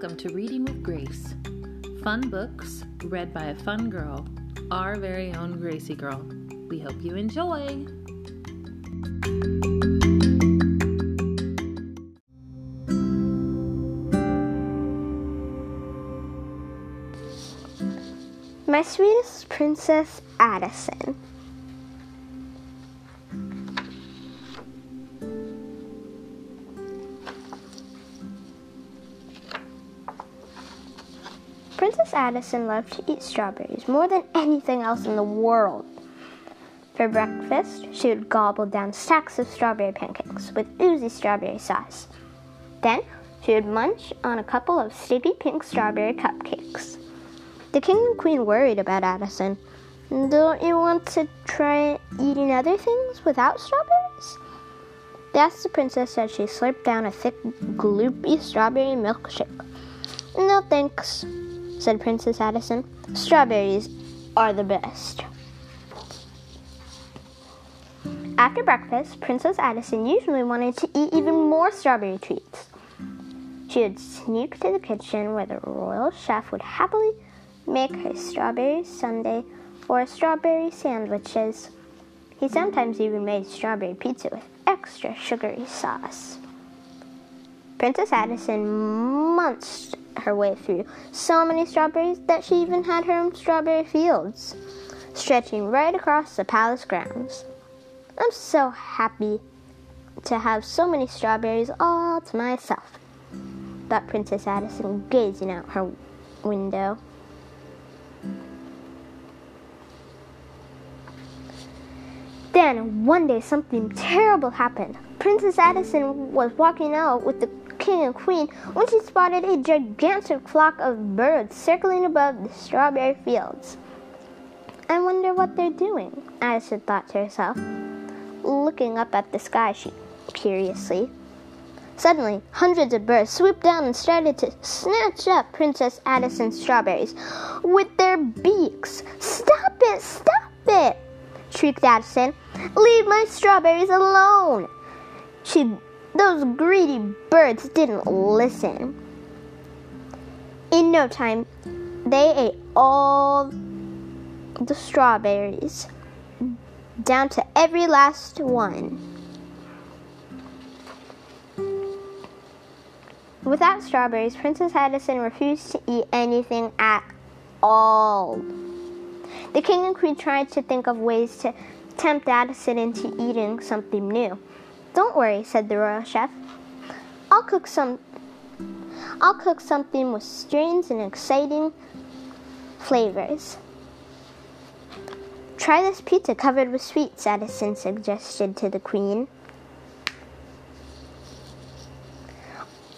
Welcome to Reading with Grace. Fun books read by a fun girl, our very own Gracie girl. We hope you enjoy. My sweetest princess Addison. Addison loved to eat strawberries more than anything else in the world. For breakfast, she would gobble down stacks of strawberry pancakes with oozy strawberry sauce. Then, she would munch on a couple of sticky pink strawberry cupcakes. The king and queen worried about Addison. Don't you want to try eating other things without strawberries? They asked the princess as she slurped down a thick, gloopy strawberry milkshake. No thanks, said Princess Addison. Strawberries are the best. After breakfast, Princess Addison usually wanted to eat even more strawberry treats. She would sneak to the kitchen where the royal chef would happily make her strawberry sundae or strawberry sandwiches. He sometimes even made strawberry pizza with extra sugary sauce. Princess Addison munched her way through so many strawberries that she even had her own strawberry fields, stretching right across the palace grounds. I'm so happy to have so many strawberries all to myself, thought Princess Addison, gazing out her window. Then one day something terrible happened. Princess Addison was walking out with the king and queen when she spotted a gigantic flock of birds circling above the strawberry fields. I wonder what they're doing, Addison thought to herself, looking up at the sky she, curiously. Suddenly, hundreds of birds swooped down and started to snatch up Princess Addison's strawberries with their beaks. Stop it! Stop it! shrieked Addison. Leave my strawberries alone! She, those greedy birds didn't listen. In no time, they ate all the strawberries, down to every last one. Without strawberries, Princess Addison refused to eat anything at all. The king and queen tried to think of ways to tempt Addison into eating something new. Don't worry, said the royal chef. I'll cook some I'll cook something with strange and exciting flavors. Try this pizza covered with sweets, Addison suggested to the queen.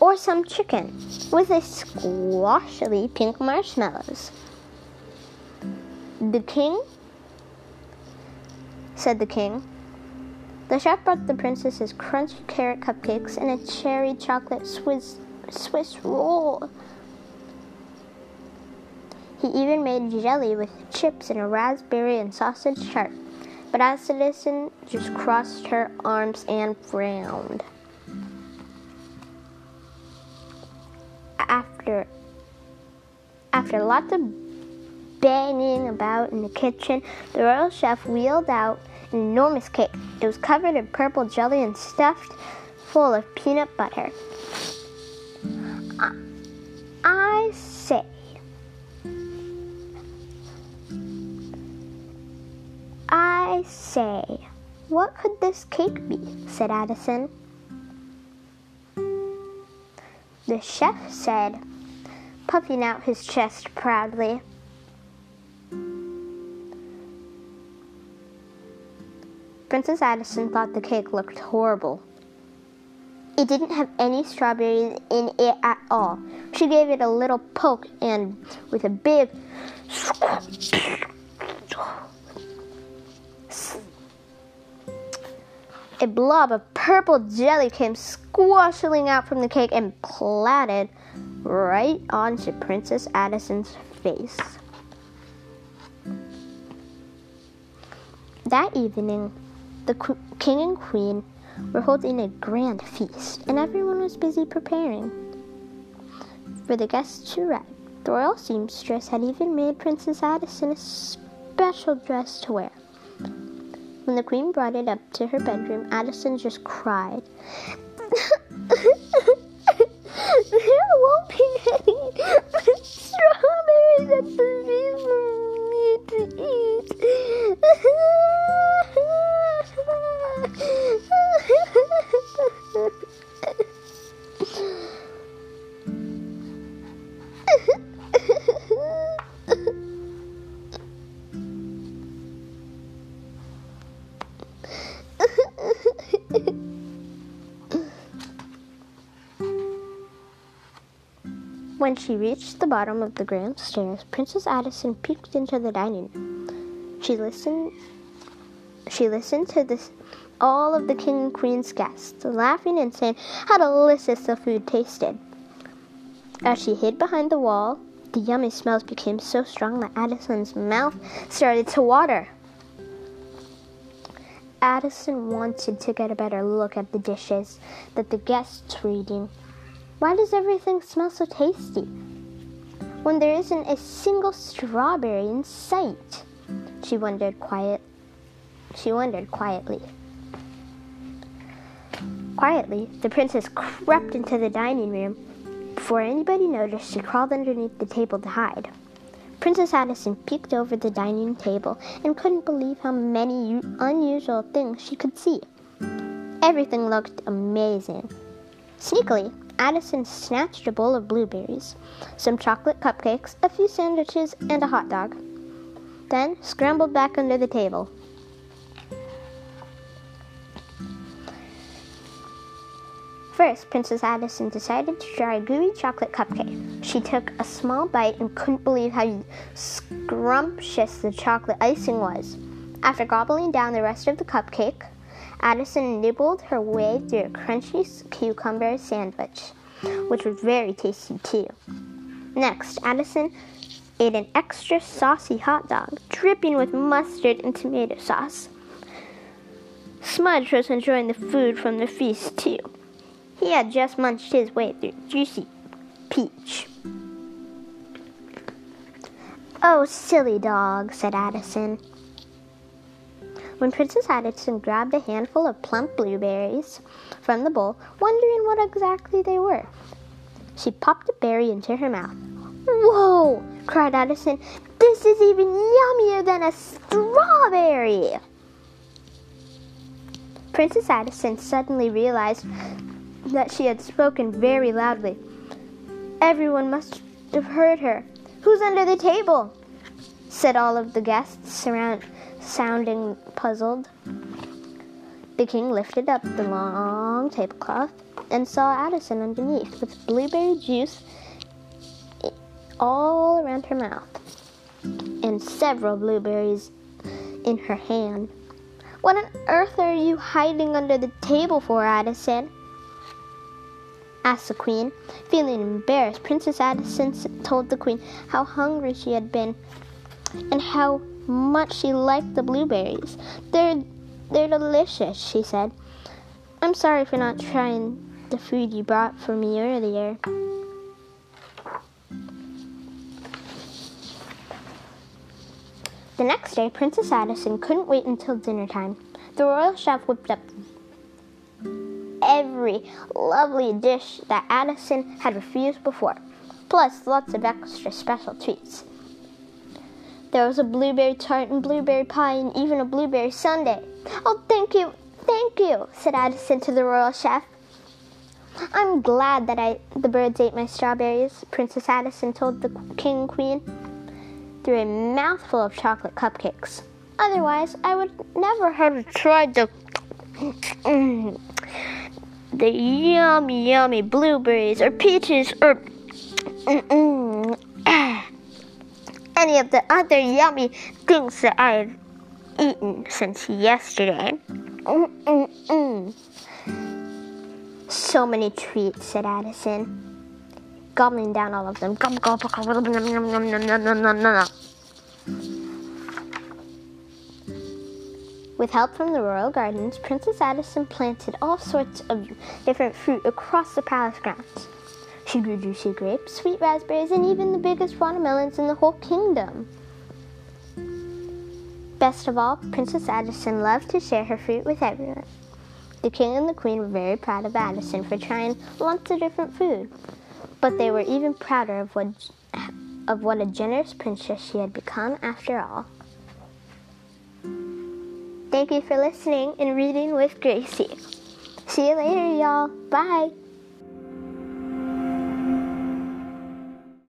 Or some chicken with a pink marshmallows. The king? said the king. The chef brought the princess his crunchy carrot cupcakes and a cherry chocolate Swiss, Swiss roll. He even made jelly with chips and a raspberry and sausage tart. But Addison just crossed her arms and frowned. After after lots of banging about in the kitchen, the royal chef wheeled out an enormous cake. It was covered in purple jelly and stuffed full of peanut butter. I say, I say, what could this cake be? said Addison. The chef said, puffing out his chest proudly. Princess Addison thought the cake looked horrible. It didn't have any strawberries in it at all. She gave it a little poke and, with a big a blob of purple jelly came squashing out from the cake and platted right onto Princess Addison's face. That evening, the king and queen were holding a grand feast, and everyone was busy preparing. for the guests to arrive. The royal seamstress had even made Princess Addison a special dress to wear. When the queen brought it up to her bedroom, Addison just cried. When she reached the bottom of the grand stairs, Princess Addison peeked into the dining room. She listened. She listened to this, all of the king and queen's guests, laughing and saying how delicious the food tasted. As she hid behind the wall, the yummy smells became so strong that Addison's mouth started to water. Addison wanted to get a better look at the dishes that the guests were eating. Why does everything smell so tasty? When there isn't a single strawberry in sight, she wondered quiet. She wondered quietly. Quietly, the princess crept into the dining room. Before anybody noticed, she crawled underneath the table to hide. Princess Addison peeked over the dining table and couldn't believe how many unusual things she could see. Everything looked amazing. Sneakily, Addison snatched a bowl of blueberries, some chocolate cupcakes, a few sandwiches, and a hot dog. Then scrambled back under the table. First, Princess Addison decided to try a gooey chocolate cupcake. She took a small bite and couldn't believe how scrumptious the chocolate icing was. After gobbling down the rest of the cupcake, Addison nibbled her way through a crunchy cucumber sandwich, which was very tasty too. Next, Addison ate an extra saucy hot dog, dripping with mustard and tomato sauce. Smudge was enjoying the food from the feast too. He had just munched his way through juicy peach. Oh, silly dog, said Addison. When Princess Addison grabbed a handful of plump blueberries from the bowl, wondering what exactly they were, she popped a berry into her mouth. Whoa! cried Addison. This is even yummier than a strawberry! Princess Addison suddenly realized that she had spoken very loudly. Everyone must have heard her. Who's under the table? said all of the guests, surround, sounding puzzled. The king lifted up the long tablecloth and saw Addison underneath with blueberry juice all around her mouth and several blueberries in her hand. What on earth are you hiding under the table for, Addison? asked the queen. Feeling embarrassed, Princess Addison told the queen how hungry she had been and how much she liked the blueberries. They're they're delicious, she said. I'm sorry for not trying the food you brought for me earlier. The next day, Princess Addison couldn't wait until dinner time. The royal chef whipped up every lovely dish that Addison had refused before, plus lots of extra special treats. There was a blueberry tart and blueberry pie and even a blueberry sundae. Oh, thank you, thank you, said Addison to the royal chef. I'm glad that I the birds ate my strawberries, Princess Addison told the king and queen through a mouthful of chocolate cupcakes. Otherwise, I would never have tried the the yummy, yummy blueberries or peaches or any of the other yummy things that I've eaten since yesterday. Mm-mm-mm. So many treats, said Addison, gobbling down all of them. Gum, gum, gum, gum, With help from the royal gardens, Princess Addison planted all sorts of different fruit across the palace grounds. She grew juicy grapes, sweet raspberries, and even the biggest watermelons in the whole kingdom. Best of all, Princess Addison loved to share her fruit with everyone. The king and the queen were very proud of Addison for trying lots of different food, but they were even prouder of what, of what a generous princess she had become after all. Thank you for listening and reading with Gracie. See you later, y'all. Bye.